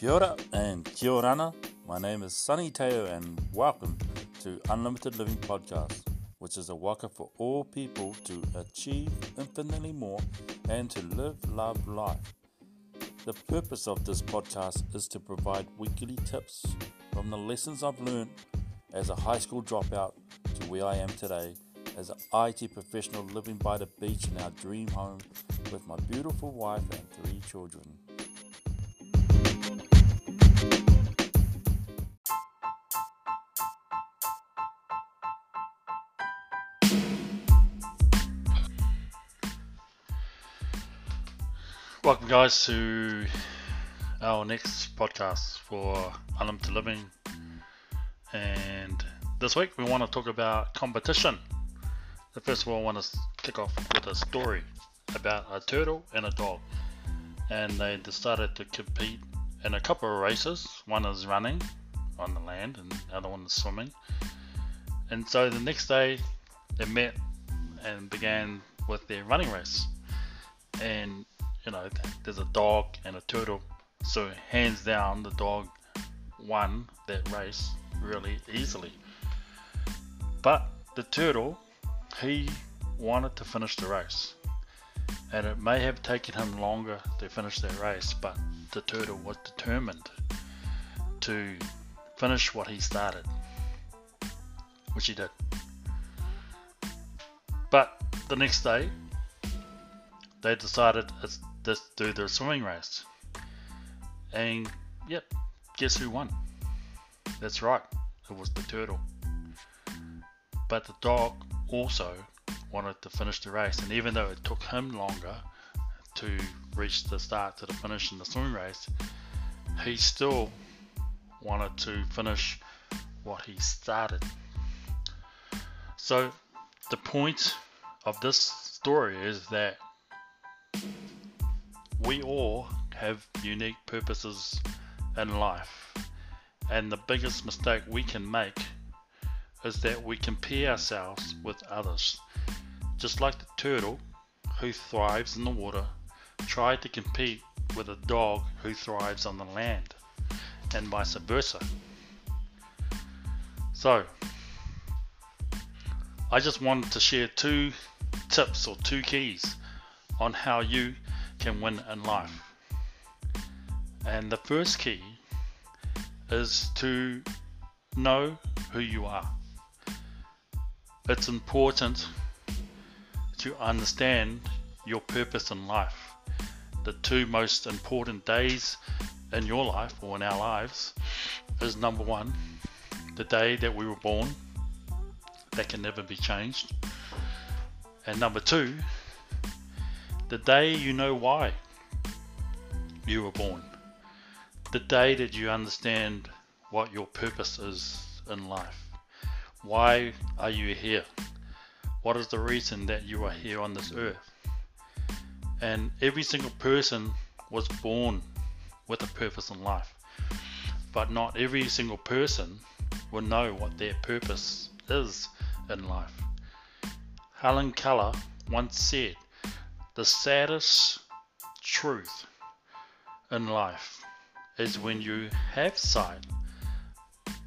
Kia and kia orana. My name is Sunny Teo and welcome to Unlimited Living Podcast, which is a waka for all people to achieve infinitely more and to live, love, life. The purpose of this podcast is to provide weekly tips from the lessons I've learned as a high school dropout to where I am today as an IT professional living by the beach in our dream home with my beautiful wife and three children. Welcome, guys, to our next podcast for Unlimited Living. And this week we want to talk about competition. The first of all, I want to kick off with a story about a turtle and a dog. And they decided to compete in a couple of races. One is running on the land, and the other one is swimming. And so the next day they met and began with their running race. And you know, there's a dog and a turtle. So hands down, the dog won that race really easily. But the turtle, he wanted to finish the race. And it may have taken him longer to finish that race, but the turtle was determined to finish what he started, which he did. But the next day, they decided it's this do their swimming race. And yep, guess who won? That's right, it was the turtle. But the dog also wanted to finish the race, and even though it took him longer to reach the start to the finish in the swimming race, he still wanted to finish what he started. So, the point of this story is that we all have unique purposes in life, and the biggest mistake we can make is that we compare ourselves with others. Just like the turtle who thrives in the water tried to compete with a dog who thrives on the land, and vice versa. So, I just wanted to share two tips or two keys on how you can win in life. And the first key is to know who you are. It's important to understand your purpose in life. The two most important days in your life or in our lives is number one, the day that we were born, that can never be changed. And number two, the day you know why you were born. The day that you understand what your purpose is in life. Why are you here? What is the reason that you are here on this earth? And every single person was born with a purpose in life. But not every single person will know what their purpose is in life. Helen Keller once said, the saddest truth in life is when you have sight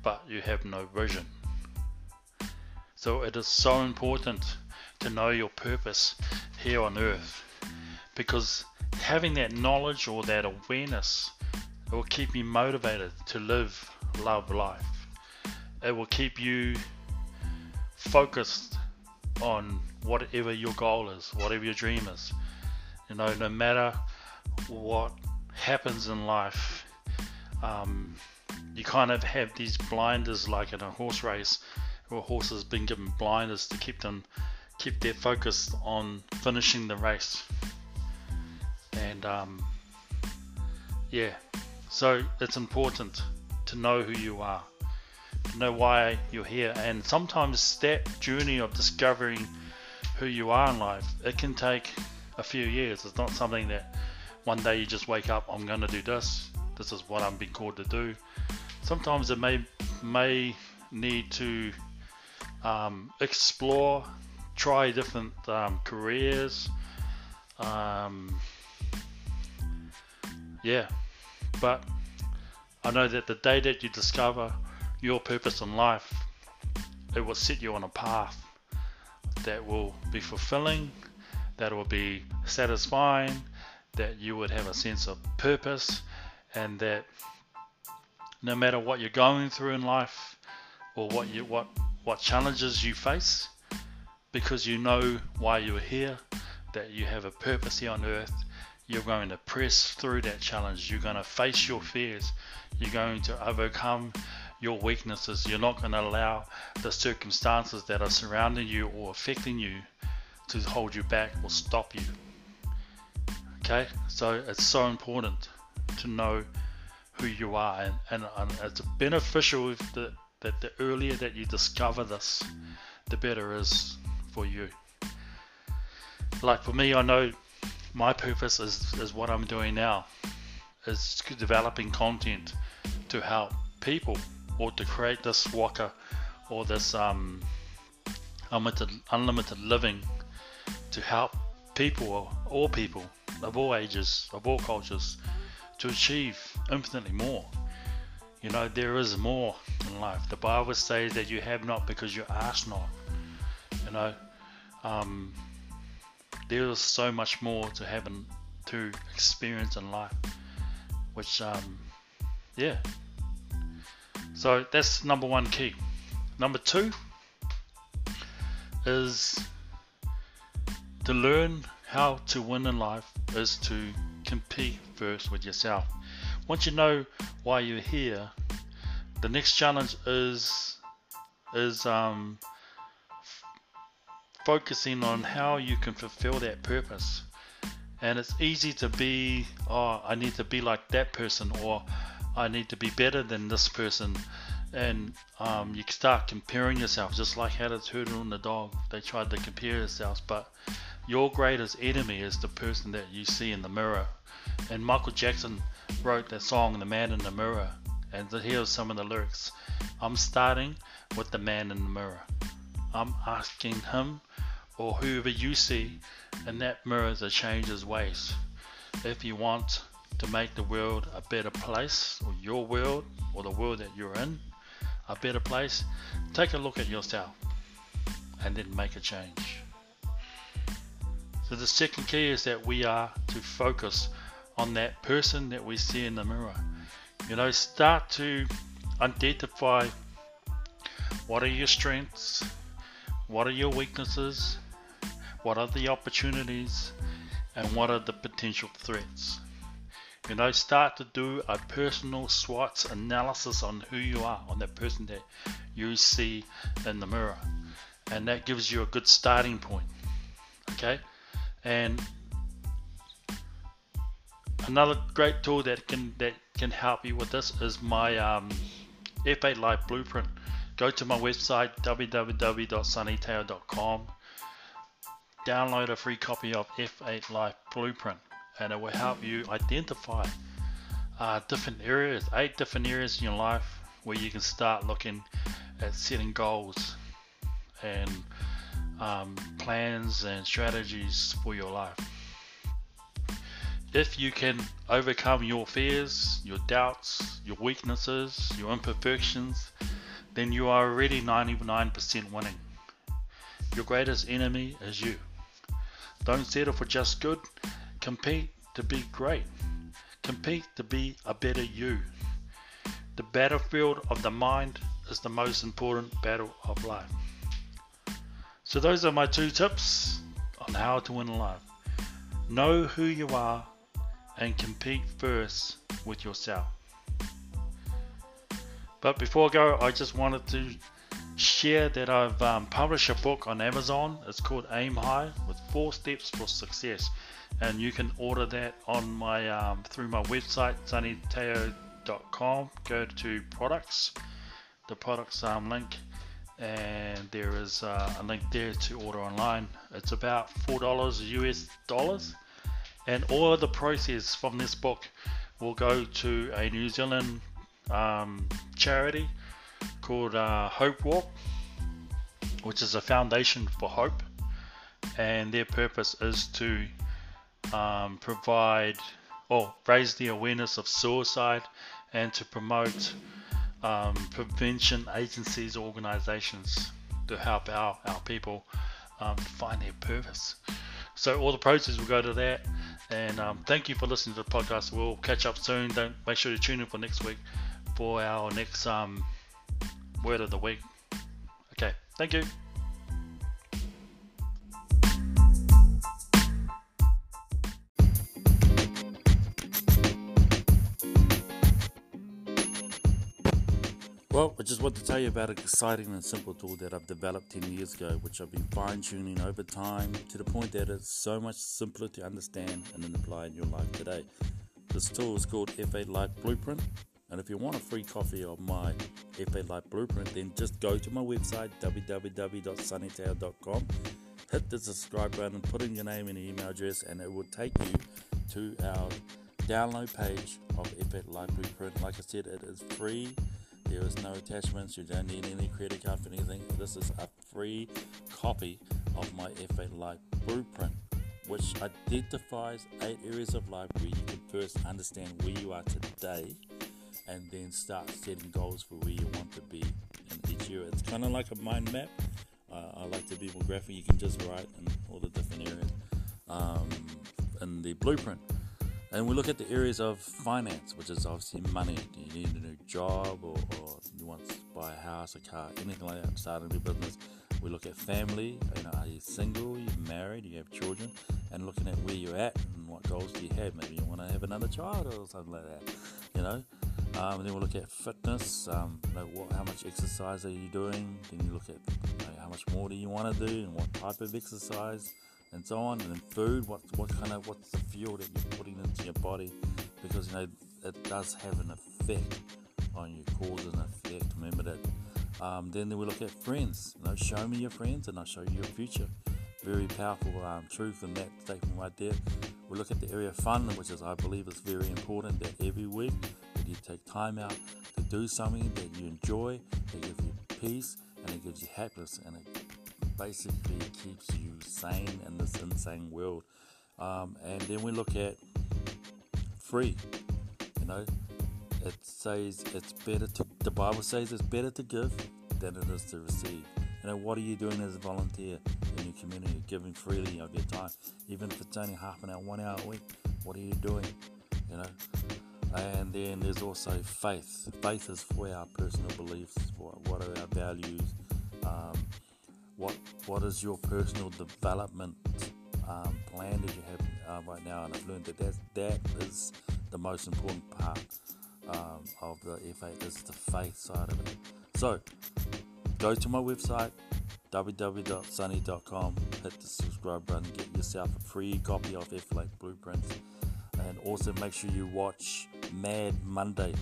but you have no vision. So it is so important to know your purpose here on earth because having that knowledge or that awareness it will keep you motivated to live love life. It will keep you focused on whatever your goal is, whatever your dream is. You know, no matter what happens in life, um, you kind of have these blinders, like in a horse race, where horses been given blinders to keep them keep their focus on finishing the race. And um, yeah, so it's important to know who you are, know why you're here, and sometimes that journey of discovering who you are in life, it can take a few years. It's not something that one day you just wake up, I'm going to do this. This is what I'm being called to do. Sometimes it may may need to um, explore, try different um, careers. Um, yeah, but I know that the day that you discover your purpose in life, it will set you on a path that will be fulfilling, that will be satisfying, that you would have a sense of purpose, and that no matter what you're going through in life or what you what what challenges you face, because you know why you're here, that you have a purpose here on earth, you're going to press through that challenge. You're going to face your fears. You're going to overcome your weaknesses. You're not going to allow the circumstances that are surrounding you or affecting you to hold you back or stop you. Okay, so it's so important to know who you are, and, and, and it's beneficial the, that the earlier that you discover this, the better it is for you. Like for me, I know my purpose is, is what I'm doing now, is developing content to help people or to create this waka or this um, unlimited, unlimited living to help people, all people of all ages, of all cultures, to achieve infinitely more. You know, there is more in life. The Bible says that you have not because you ask not. You know, um, there is so much more to have and to experience in life, which, um, yeah. So that's number one key. Number two is to learn how to win in life is to compete first with yourself. Once you know why you're here, the next challenge is is um, focusing on how you can fulfill that purpose. And it's easy to be, oh, I need to be like that person, or I need to be better than this person. And um, you start comparing yourself, just like how the turtle and the dog, they tried to compare themselves. But your greatest enemy is the person that you see in the mirror. And Michael Jackson wrote that song, The Man in the Mirror. And here's some of the lyrics I'm starting with the man in the mirror. I'm asking him or whoever you see in that mirror to change his ways. If you want to make the world a better place, or your world, or the world that you're in, a better place, take a look at yourself and then make a change. So the second key is that we are to focus on that person that we see in the mirror. You know, start to identify what are your strengths, what are your weaknesses, what are the opportunities, and what are the potential threats. You know, start to do a personal SWOT analysis on who you are, on that person that you see in the mirror. And that gives you a good starting point. Okay? And another great tool that can that can help you with this is my um, F8 Life Blueprint. Go to my website www.sunnyteo.com download a free copy of F8 Life Blueprint and it will help you identify uh, different areas, eight different areas in your life where you can start looking at setting goals and um, plans and strategies for your life. If you can overcome your fears, your doubts, your weaknesses, your imperfections, then you are already 99% winning. Your greatest enemy is you. Don't settle for just good. Compete to be great. Compete to be a better you. The battlefield of the mind is the most important battle of life. So, those are my two tips on how to win life. Know who you are and compete first with yourself. But before I go, I just wanted to share that I've um, published a book on Amazon. It's called Aim High with four steps for success, and you can order that on my um, through my website sunnyteo.com. Go to products, the products um, link, and there is uh, a link there to order online. It's about four dollars US dollars, and all of the proceeds from this book will go to a New Zealand um, charity called uh, Hope Walk, which is a foundation for hope, and their purpose is to um, provide or raise the awareness of suicide and to promote um, prevention agencies, organizations to help our, our people um, find their purpose. So all the proceeds will go to that. And um, thank you for listening to the podcast. We'll catch up soon. Don't make sure to tune in for next week for our next um, word of the week. Okay, thank you. Well, I just want to tell you about an exciting and simple tool that I've developed 10 years ago, which I've been fine tuning over time to the point that it's so much simpler to understand and then apply in your life today. This tool is called F8 Life Blueprint, and if you want a free copy of my F8 Life Blueprint, then just go to my website www.sunnyteo.com, hit the subscribe button, put in your name and email address, and it will take you to our download page of F8 Life Blueprint. Like I said, it is free there is no attachments. You don't need any credit card for anything. This is a free copy of my F8 Life Blueprint, which identifies eight areas of life where you can first understand where you are today and then start setting goals for where you want to be in each year. It's kind of like a mind map. Uh, I like to be more graphic. You can just write in all the different areas um, in the blueprint. And we look at the areas of finance, which is obviously money. Do you need a new job or, or you want to buy a house, a car, anything like that, start a new business? We look at family, you know, are you single, you married, you have children, and looking at where you're at and what goals do you have. Maybe you want to have another child or something like that, you know. Um, and then we'll look at fitness, um, know, what, how much exercise are you doing? Then you look at you know, how much more do you want to do and what type of exercise and so on. And then food, what what kind of what's the fuel that you're putting into your body, because you know it does have an effect on you, cause and effect. Remember that. Um, then we look at friends. You know, show me your friends, and I'll show you your future. Very powerful um, truth in that statement right there. We look at the area of fun, which is I believe is very important. That every week that you take time out to do something that you enjoy, that gives you peace, and it gives you happiness, and it basically keeps you sane in this insane world. Um, and then we look at free. You know, it says it's better to. The Bible says it's better to give than it is to receive. You know, what are you doing as a volunteer in your community, giving freely of your time, even if it's only half an hour, one hour a week? What are you doing? You know, and then there's also faith. Faith is for our personal beliefs. What, what are our values? What what is your personal development um, plan that you have uh, right now? And I've learned that that, that is the most important part um, of the F8 is the faith side of it. So go to my website www.sunny.com, hit the subscribe button, get yourself a free copy of F8 Blueprints, and also make sure you watch Mad Monday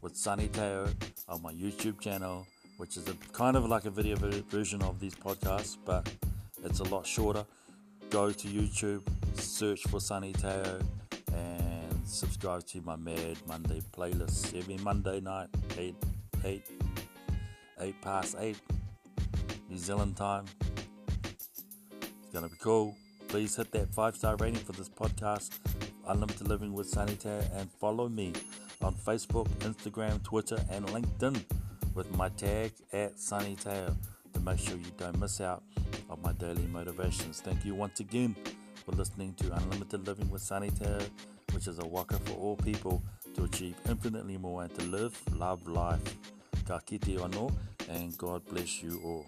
with Sunny Teo on my YouTube channel which is a kind of like a video version of these podcasts, but it's a lot shorter. Go to YouTube, search for Sunny Teo, and subscribe to my Mad Monday playlist every Monday night, 8, 8, 8 past 8 New Zealand time. It's going to be cool. Please hit that five star rating for this podcast, Unlimited Living with Sunny Teo, and follow me on Facebook, Instagram, Twitter, and LinkedIn with my tag at Sunny Teo to make sure you don't miss out on my daily motivations. Thank you once again for listening to Unlimited Living with Sunny Teo, which is a waka for all people to achieve infinitely more and to live, love life. Ka kite and God bless you all.